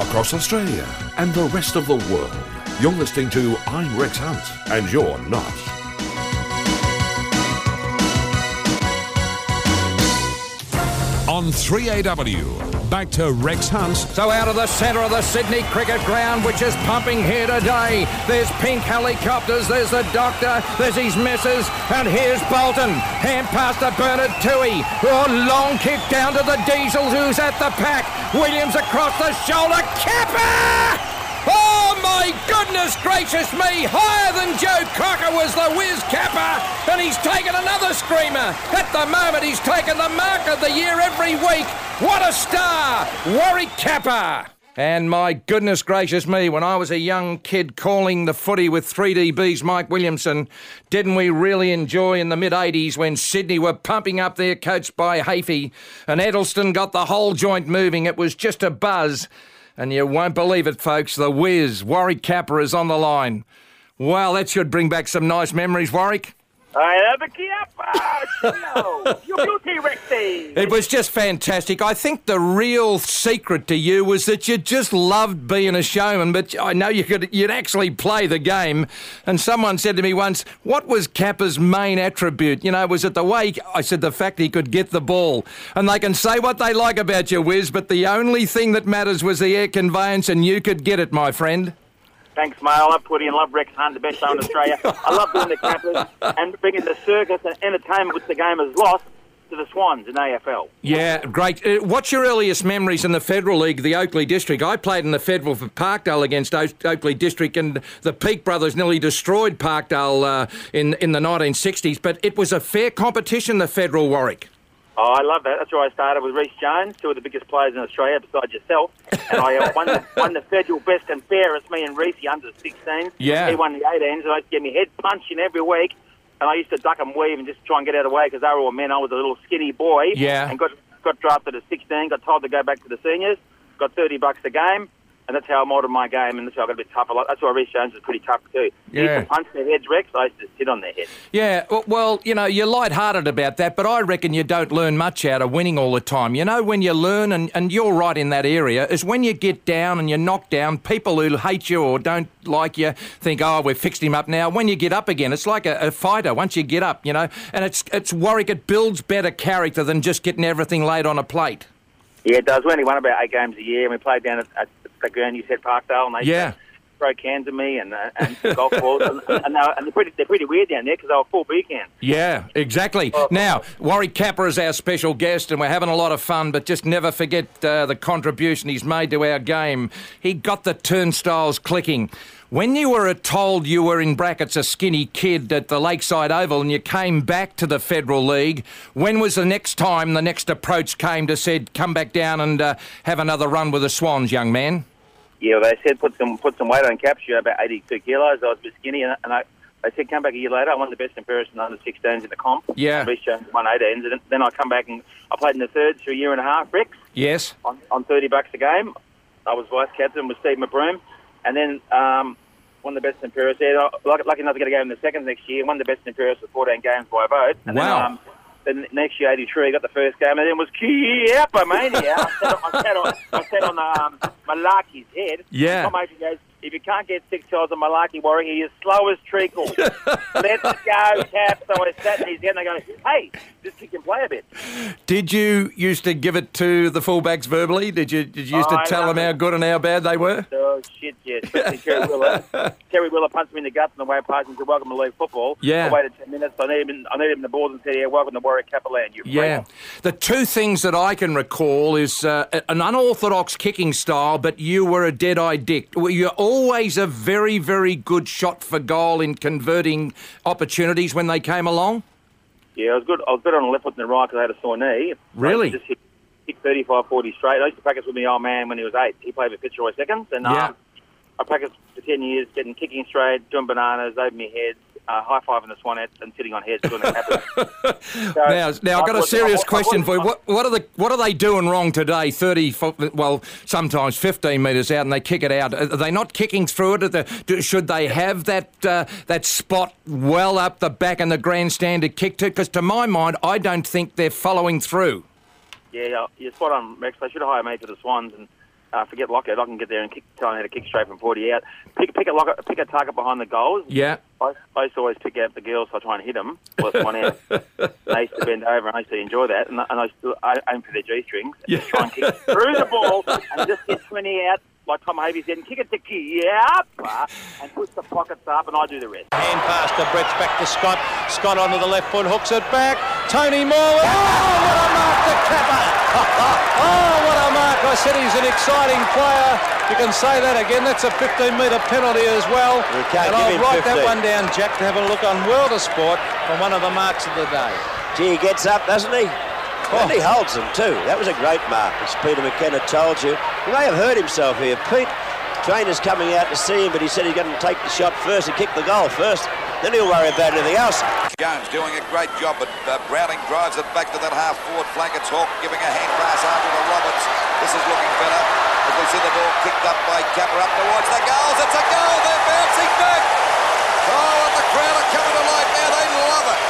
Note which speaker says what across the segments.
Speaker 1: across Australia and the rest of the world. You're listening to I'm Rex Hunt, and you're not. On 3AW, back to Rex Hunt.
Speaker 2: So out of the centre of the Sydney Cricket Ground, which is pumping here today, there's pink helicopters, there's the doctor, there's his missus, and here's Bolton. Hand pass to Bernard Toohey. Oh, long kick down to the Diesels, who's at the pack. Williams across the shoulder. Capper! My goodness gracious me! Higher than Joe Cocker was the whiz capper, and he's taken another screamer. At the moment, he's taken the mark of the year every week. What a star! Warwick Capper! And my goodness gracious me, when I was a young kid calling the footy with 3DB's Mike Williamson, didn't we really enjoy in the mid 80s when Sydney were pumping up their coach by Hafey, and Edelsten got the whole joint moving? It was just a buzz. And you won't believe it, folks. The whiz, Warwick Capper, is on the line. Wow, that should bring back some nice memories, Warwick.
Speaker 3: I have a Chiappa! Ah, you beauty, Rexy!
Speaker 2: It was just fantastic. I think the real secret to you was that you just loved being a showman, but I know you could you'd actually play the game. And someone said to me once, "What was Capper's main attribute?" You know, was it the way? I said the fact he could get the ball. And they can say what they like about you, Wiz, but the only thing that matters was the air conveyance, and you could get it, my friend.
Speaker 3: Thanks, mate. I love footy and love Rex Hunt, the best show in Australia. I love doing the cappers and bringing the circus and entertainment which the game has lost to the Swans in AFL.
Speaker 2: Yeah, great. Uh, what's your earliest memories in the Federal League, the Oakleigh District? I played in the Federal for Parkdale against o- Oakleigh District, and the Peak brothers nearly destroyed Parkdale uh, in in the 1960s. But it was a fair competition, the Federal Warwick.
Speaker 3: Oh, I love that. That's where I started with Reece Jones, two of the biggest players in Australia besides yourself. And I uh, won, the, won the federal best and fairest, me and Reece under 16.
Speaker 2: Yeah.
Speaker 3: He won the 18s, and I used to get me head punching every week. And I used to duck and weave and just try and get out of the way because they were all men. I was a little skinny boy.
Speaker 2: Yeah.
Speaker 3: And got, got drafted at 16, got told to go back to the seniors, got 30 bucks a game. And that's how I modelled my game, and that's how I got a bit tough. A lot. That's why Reece Jones was pretty tough too. He
Speaker 2: Yeah.
Speaker 3: used to punch their heads, Rex. I used to sit on their heads.
Speaker 2: Yeah, well, you know, you're light-hearted about that, but I reckon you don't learn much out of winning all the time. You know, when you learn, and, and you're right in that area, is when you get down and you're knocked down, people who hate you or don't like you think, oh, we've fixed him up now. When you get up again, it's like a, a fighter. Once you get up, you know, and it's, it's Warwick, it builds better character than just getting everything laid on a plate.
Speaker 3: Yeah, it does. We only won about eight games a year, and we played down at, at the ground you said Parkdale, and they
Speaker 2: Yeah.
Speaker 3: throw cans at me and, uh, and golf balls, and, and, they're, and they're, pretty, they're pretty weird down there because they were full beer cans.
Speaker 2: Yeah, exactly. Now, Warwick Capper is our special guest, and we're having a lot of fun, but just never forget uh, the contribution he's made to our game. He got the turnstiles clicking. When you were told you were in brackets a skinny kid at the Lakeside Oval and you came back to the Federal League, when was the next time the next approach came to said, come back down and uh, have another run with the Swans, young man?
Speaker 3: Yeah, they said put some put some weight on capture, about 82 kilos. I was a bit skinny, and, and I, they said come back a year later. I won the best and fairest in under 16s in the comp.
Speaker 2: Yeah.
Speaker 3: Reece Jones won 18s, and then I come back and I played in the thirds for a year and a half, Rex.
Speaker 2: Yes.
Speaker 3: on, on 30 bucks a game. I was vice captain with Steve McBroom, and then um, won the best and fairest. Yeah, lucky, lucky enough to get a game in the second next year. Won the best and fairest with 14 games by a vote. And
Speaker 2: Wow.
Speaker 3: Then, um, then next year, 83, got the first game, and then was Capper Mania. I sat on, I sat on, I sat on um, Malaki's head.
Speaker 2: Yeah.
Speaker 3: Goes, if you can't get six shots on Malaki Warwick, he is slow as treacle. Let's go, Cap. So I sat in his head, and I go, hey, this kid can play a bit.
Speaker 2: Did you used to give it to the fullbacks verbally? Did you, did you used to
Speaker 3: I
Speaker 2: tell them how good and how bad they were?
Speaker 3: Oh shit, yeah. Especially Terry Willer. Terry Willer punched me in the guts on the way past and said, "Welcome to league football."
Speaker 2: Yeah.
Speaker 3: I waited ten minutes. I needed him. I needed him in the balls and said, "Yeah, welcome to Warwick Capelan." You
Speaker 2: Yeah.
Speaker 3: freak."
Speaker 2: The two things that I can recall is uh, an unorthodox kicking style, but you were a dead-eye dick. Were you always a very, very good shot for goal in converting opportunities when they came along?
Speaker 3: Yeah, I was good. I was better on the left foot than the right because I had a sore knee.
Speaker 2: Really?
Speaker 3: I just hit, hit 35, 40 straight. I used to practice with my old man when he was eight. He played with Fitzroy seconds, and
Speaker 2: Yeah.
Speaker 3: um, I practiced for ten years, getting kicking straight, doing bananas over my head. Uh, high fiving the swanettes and sitting on heads doing the happens. So,
Speaker 2: Now, now I've got a serious question for you. What, what are the what are they doing wrong today? Thirty, well, sometimes fifteen metres out, and they kick it out. Are they not kicking through it? They- should they have that uh, that spot well up the back in the grandstand to kick to? Because to my mind, I don't think they're following through.
Speaker 3: Yeah, yeah, you're spot on, Rex. They should have hired me for the Swans, and uh, forget Lockett. I can get there and kick, tell him how to kick straight from 40 out. Pick, pick, a, lock, pick a target behind the goals.
Speaker 2: Yeah.
Speaker 3: I, I used to always pick out the girls, so I try and hit them. Well, one out. they used to bend over, and I used to enjoy that. And, I- and I used to I aim for their G-strings and just try and kick through the ball and just get 20 out, like Tom Hafey said, and kick it to Capper and push the pockets up, and I do the rest.
Speaker 4: Hand pass to Brett's back to Scott. Scott onto the left foot, hooks it back. Tony Moore. Oh, what a mark to Capper. oh, what a mark. I said he's an exciting player. You can say that again. That's a 15 metre penalty as well.
Speaker 5: We can't
Speaker 4: and
Speaker 5: give
Speaker 4: I'll
Speaker 5: him
Speaker 4: write that one down, Jack, to have a look on World of Sport from one of the marks of the day.
Speaker 5: Gee, he gets up, doesn't he? And he holds them too. That was a great mark, as Peter McKenna told you. He may have hurt himself here. Pete, trainer's coming out to see him, but he said he's going to take the shot first and kick the goal first. Then he'll worry about anything else.
Speaker 6: Jones doing a great job, but uh, Browning drives it back to that half forward flank. It's Hawke giving a hand pass over to Roberts. This is looking better. As we see the ball kicked up by Capper up towards the goals. It's a goal. They're bouncing back. Oh, and the crowd are coming to life now. They love it.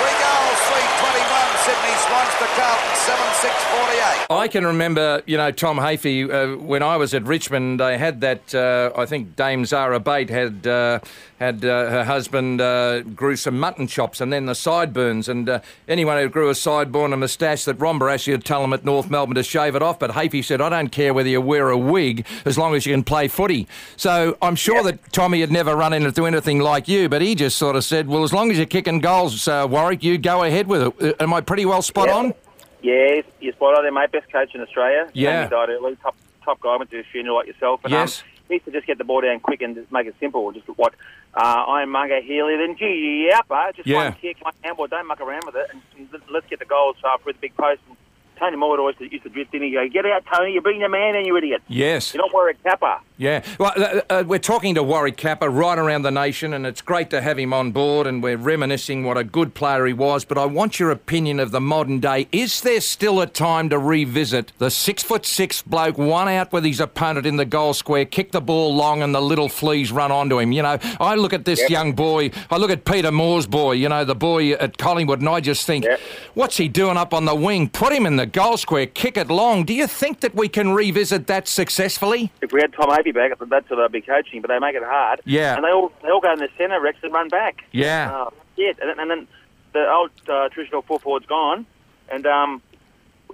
Speaker 6: Three goals, 321. Sydney Swans to Carlton, 7 6 48.
Speaker 2: I can remember, you know, Tom Hafey, uh, when I was at Richmond, they had that, uh, I think Dame Zara Bate had uh, had uh, her husband uh, grew some mutton chops and then the sideburns. And uh, anyone who grew a sideburn and a moustache that Ron Barassi would tell them at North Melbourne to shave it off. But Hafey said, I don't care whether you wear a wig as long as you can play footy. So I'm sure that Tommy had never run into anything like you, but he just sort of said, well, as long as you're kicking goals, uh, Warwick, you go ahead with it. Uh, Am I pretty well spot
Speaker 3: Yeah.
Speaker 2: on?
Speaker 3: Yeah, you're spot on there, mate. Best coach in Australia.
Speaker 2: Yeah.
Speaker 3: He died early. Top, top guy. Went to his funeral like yourself. And,
Speaker 2: Yes.
Speaker 3: Um, he used to just get the ball down quick and just make it simple. Just what uh, I'm Munga Healy, then gee, yep, uh, just
Speaker 2: Yeah.
Speaker 3: one kick, one handball. Don't muck around with it. And, and let's get the goals uh, for the big post. And Tony Moore would always used to drift in. He go, "Get out, Tony! You're being the man, and you idiot.
Speaker 2: Yes.
Speaker 3: You're not Warwick Capper."
Speaker 2: Yeah, well, uh, uh, we're talking to Warwick Capper right around the nation, and it's great to have him on board, and we're reminiscing what a good player he was. But I want your opinion of the modern day. Is there still a time to revisit the six foot six bloke, one out with his opponent in the goal square, kick the ball long, and the little fleas run onto him? You know, I look at this young boy, I look at Peter Moore's boy, you know, the boy at Collingwood, and I just think,
Speaker 3: Yep.
Speaker 2: what's he doing up on the wing? Put him in the goal square, kick it long. Do you think that we can revisit that successfully?
Speaker 3: If we had Tom Hafey back, that's what I'd be coaching. But they make it hard.
Speaker 2: Yeah.
Speaker 3: And they all they all go in the centre, Rex, and run back.
Speaker 2: Yeah.
Speaker 3: Uh, yeah, and, then- and then the old uh, traditional four forward's gone, and um,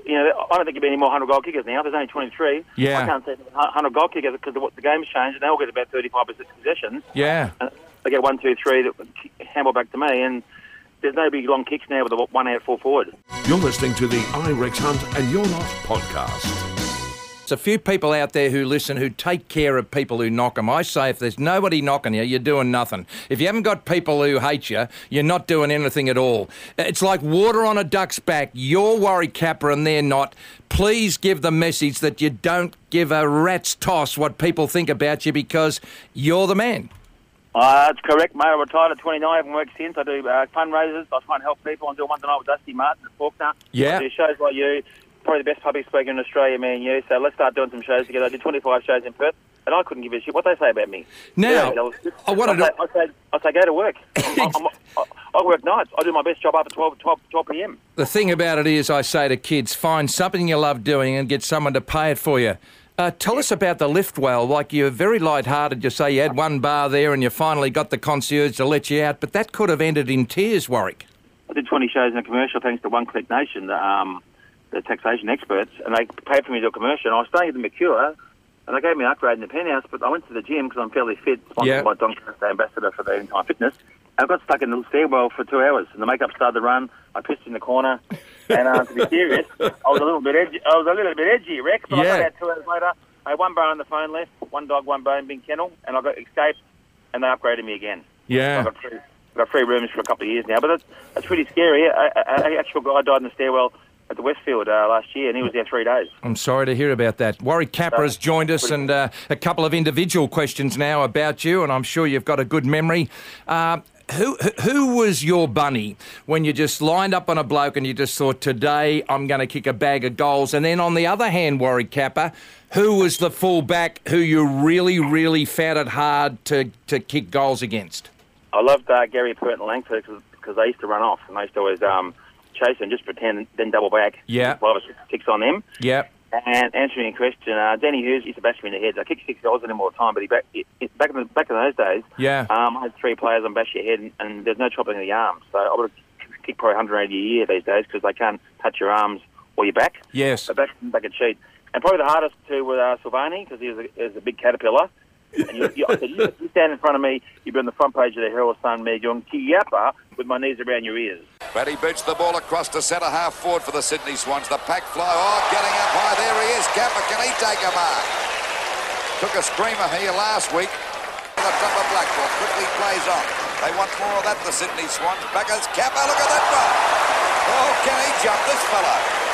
Speaker 3: you know I don't think there'll be any more hundred goal kickers now. There's only 23.
Speaker 2: Yeah.
Speaker 3: I can't say hundred goal kickers because the, the game's changed, and they all get about 35 percent possession.
Speaker 2: Yeah.
Speaker 3: And they get one, two, three that kick- handball back to me, and there's no big long kicks now with a one out, four forward.
Speaker 1: You're listening to the I'm Rex Hunt and You're Not podcast.
Speaker 2: There's a few people out there who listen who take care of people who knock them. I say if there's nobody knocking you, you're doing nothing. If you haven't got people who hate you, you're not doing anything at all. It's like water on a duck's back. You're Warwick Capper and they're not. Please give the message that you don't give a rat's toss what people think about you because you're the man.
Speaker 3: Uh, that's correct, mate. I retired at 29. I haven't worked since. I do uh, fundraisers. I try and help people. I'm doing one tonight with Dusty Martin at Fawkner.
Speaker 2: Yeah.
Speaker 3: I do shows like you. Probably the best public speaker in Australia, me and you. So let's start doing some shows together. I did 25 shows in Perth, and I couldn't give a shit what they say about me.
Speaker 2: Now,
Speaker 3: Yeah,
Speaker 2: I wanted
Speaker 3: I
Speaker 2: to-
Speaker 3: say, I say, I say, go to work. I'm, I'm, I, I work nights. I do my best job after 12, 12, 12 p.m.
Speaker 2: The thing about it is, I say to kids, find something you love doing and get someone to pay it for you. Uh, tell us about the lift well. Like you're very light-hearted. You say you had one bar there and you finally got the concierge to let you out, but that could have ended in tears, Warwick.
Speaker 3: I did 20 shows in a commercial thanks to One Click Nation, um, the taxation experts, and they paid for me to do a commercial. And I was staying at the Mercure, and they gave me an upgrade in the penthouse, but I went to the gym because I'm fairly fit, sponsored
Speaker 2: Yeah.
Speaker 3: by Don Casto, ambassador for the Anytime Fitness. I got stuck in the stairwell for two hours, and the makeup started to run. I pissed in the corner, and uh, to be serious, I was a little bit edgy. I was a little bit edgy, Rex. But I got out two hours later. I had one bar on the phone left, one dog, one bone, big kennel, and I got escaped, and they upgraded me again.
Speaker 2: Yeah.
Speaker 3: I got free, I got free rooms for a couple of years now, but that's, that's pretty scary. An actual guy died in the stairwell at the Westfield uh, last year, and he was there three days.
Speaker 2: I'm sorry to hear about that. Warwick Capper has joined us, and uh, a couple of individual questions now about you, and I'm sure you've got a good memory. Uh, who who- who was your bunny when you just lined up on a bloke and you just thought today I'm going to kick a bag of goals? And then on the other hand, Warwick Capper, who was the fullback who you really really found it hard to to kick goals against?
Speaker 3: I loved uh, Gary Pert and Langford because they used to run off, and they used to always um, chase and just pretend, then double back.
Speaker 2: Yeah.
Speaker 3: Five or six kicks on them.
Speaker 2: Yep.
Speaker 3: And answering your question, uh, Danny Hughes used to bash me in the head. I kick six goals in him all the time, but he back, it, back in the, back in those days,
Speaker 2: Yeah.
Speaker 3: um, I had three players on bash your head, and, and there's no chopping of the arms. So I would have kicked probably 180 a year these days because they can't touch your arms or your back.
Speaker 2: Yes.
Speaker 3: So back back at sheet, and probably the hardest to was uh, Silvagni because he was a, he was a big caterpillar. And you, you, I said, you, you stand in front of me, you'd be on the front page of the Herald Sun, me going Capper with my knees around your ears.
Speaker 6: Brady boots the ball across to centre half forward for the Sydney Swans. The pack fly. Oh, getting up high. There he is. Capper, can he take a mark? Took a screamer here last week. The top of Blackpool quickly plays on. They want more of that, the Sydney Swans. Back Capper. Look at that one. Oh, can he jump this fella?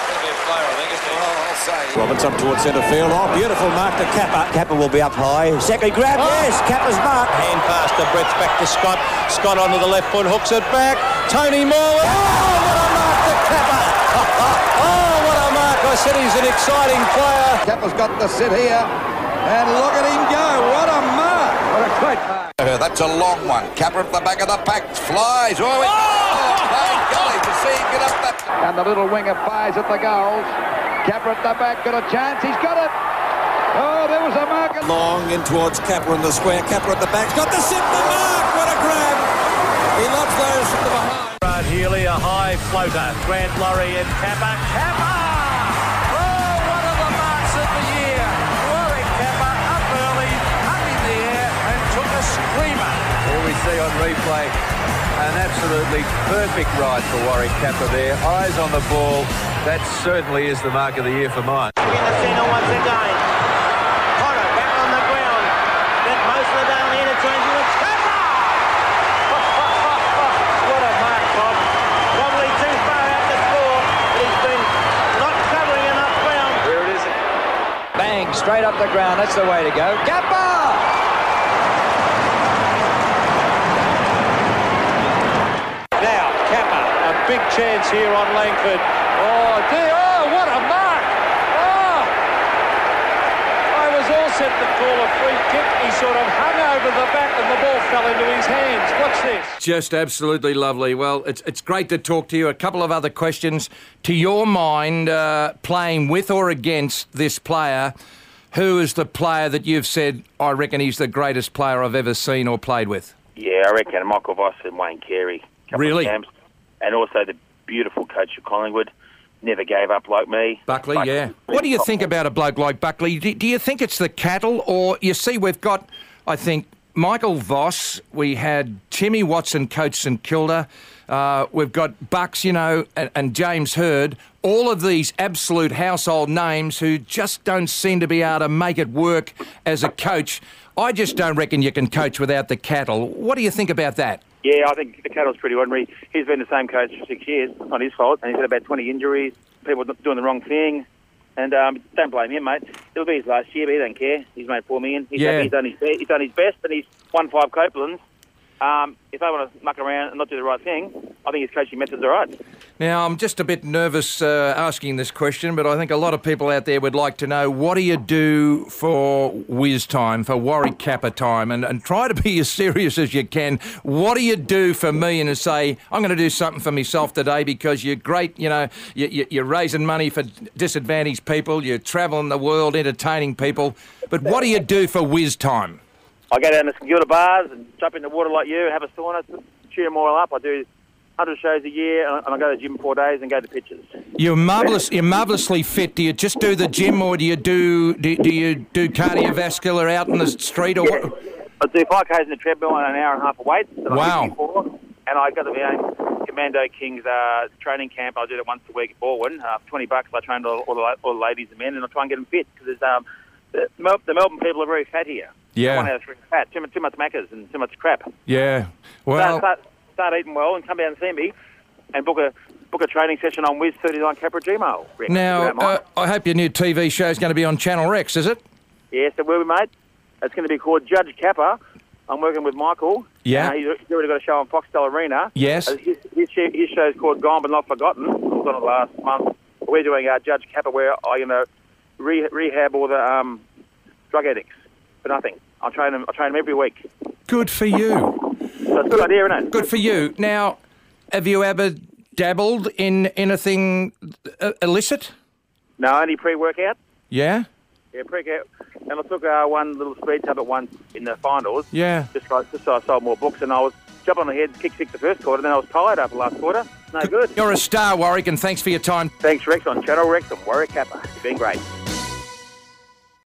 Speaker 6: Oh,
Speaker 5: Roberts up towards centre field. Oh, beautiful mark to Capper. Capper will be up high. Second grab, oh. yes, Capper's mark.
Speaker 4: Hand pass to Brett's back to Scott. Scott onto the left foot, hooks it back. Tony Moore. Oh, what a mark to Capper. oh, what a mark. I said he's an exciting player.
Speaker 6: Capper's got the sit here. And look at him go. What a mark. What a great mark. Uh, that's a long one. Capper at the back of the pack. Flies. Oh, he... oh my golly, to see him get up that...
Speaker 7: And the little winger fires at the goals. Capper at the back, got a chance. He's got it. Oh, there was a mark.
Speaker 5: Long in towards Capper in the square. Capper at the back. Got the sit the mark. What a grab. He loves those from the behind.
Speaker 4: Brad Healy, a high floater. Grant Laurie and
Speaker 8: Capper. Capper! See on replay an absolutely perfect ride for Warwick Capper there. Eyes on the ball. That certainly is the mark of the year for mine.
Speaker 9: in the centre once again. Connor back on the ground. Then most of the down the interchange with Capper! what a mark, Bob. Probably too far out to score, but he's been not covering enough ground.
Speaker 8: There it is.
Speaker 2: Bang, straight up the ground. That's the way to go. Capper!
Speaker 4: Now, Capper, a big chance here on Langford. Oh, dear. Oh, what a mark. Oh. I was all set to call a free kick. He sort of hung over the back and the ball fell into his hands. What's this?
Speaker 2: Just absolutely lovely. Well, it's it's great to talk to you. A couple of other questions. To your mind, uh, playing with or against this player, who is the player that you've said, I reckon he's the greatest player I've ever seen or played with?
Speaker 3: Yeah, I reckon Michael Voss and Wayne Carey. Couple of
Speaker 2: Really?
Speaker 3: And also the beautiful coach of Collingwood. Never gave up like me.
Speaker 2: Buckley,
Speaker 3: Like-
Speaker 2: yeah. What do you think about a bloke like Buckley? Do, do you think it's the cattle, or you see, we've got, I think, Michael Voss. We had Timmy Watson, coach St Kilda. Uh, we've got Bucks, you know, and, and James Hird. All of these absolute household names who just don't seem to be able to make it work as a coach. I just don't reckon you can coach without the cattle. What do you think about that?
Speaker 3: Yeah, I think the Cattle's pretty ordinary. He's been the same coach for six years. Not his fault. And he's had about 20 injuries, people doing the wrong thing. And um, don't blame him, mate. It'll be his last year, but he don't care. He's made four million. He's,
Speaker 2: Yeah.
Speaker 3: he's, done, his, be- he's done his best, and he's won five Copelands. Um, if they want to muck around and not do the right thing, I think his coaching methods are right.
Speaker 2: Now, I'm just a bit nervous uh, asking this question, but I think a lot of people out there would like to know what do you do for whiz time, for Warwick Capper time, and, and try to be as serious as you can. What do you do for me and say, I'm going to do something for myself today because you're great, you know, you, you're raising money for disadvantaged people, you're travelling the world entertaining people, but what do you do for whiz time?
Speaker 3: I go down to St Kilda bars and jump in the water like you, have a sauna, cheer them all up. I do 100 shows a year, and I- go to the gym four days and go to pitches.
Speaker 2: You're marvelous. You're marvelously fit. Do you just do the gym, or do you do do, do you do cardiovascular out in the street, or what?
Speaker 3: I do 5Ks in the treadmill and an hour and a half of weights. I
Speaker 2: Wow.
Speaker 3: And I go to my own Commando Kings uh, training camp. I do it once a week at Baldwin. Uh, 20 bucks, I train all, all, the, all the ladies and men, and I try and get them fit because um, the, the Melbourne people are very fat here.
Speaker 2: Yeah.
Speaker 3: One out of three fat. Too much, too much macas and too much crap.
Speaker 2: Yeah. Well,
Speaker 3: start, start eating well and come down and see me and book a book a training session on Wiz 39 Capper Gmail. Rick,
Speaker 2: now uh, I hope your new TV show is going to be on Channel Rex, is it?
Speaker 3: Yes, it will be, mate. It's going to be called Judge Capper. I'm working with Michael.
Speaker 2: Yeah.
Speaker 3: Uh, he's he's already got a show on Foxtel Arena.
Speaker 2: Yes.
Speaker 3: Uh, His, his, show, his show's called Gone But Not Forgotten. I was on it last month. We're doing uh, Judge Capper where I, you know, re- rehab all the um, drug addicts for nothing. I train them. I train them every week.
Speaker 2: Good for you.
Speaker 3: So it's a good idea, isn't it?
Speaker 2: Good for you. Now, have you ever dabbled in anything uh, illicit?
Speaker 3: No, only pre-workout.
Speaker 2: Yeah?
Speaker 3: Yeah, cricket. And I took uh, one little speed tub at once in the finals.
Speaker 2: Yeah.
Speaker 3: Just, like, just so I sold more books, and I was jump on the head, kick six the first quarter, then I was tired after the last quarter. No good.
Speaker 2: You're a star, Warwick, and thanks for your time.
Speaker 3: Thanks, Rex, on Channel Rex and Warwick Capper. You've been great.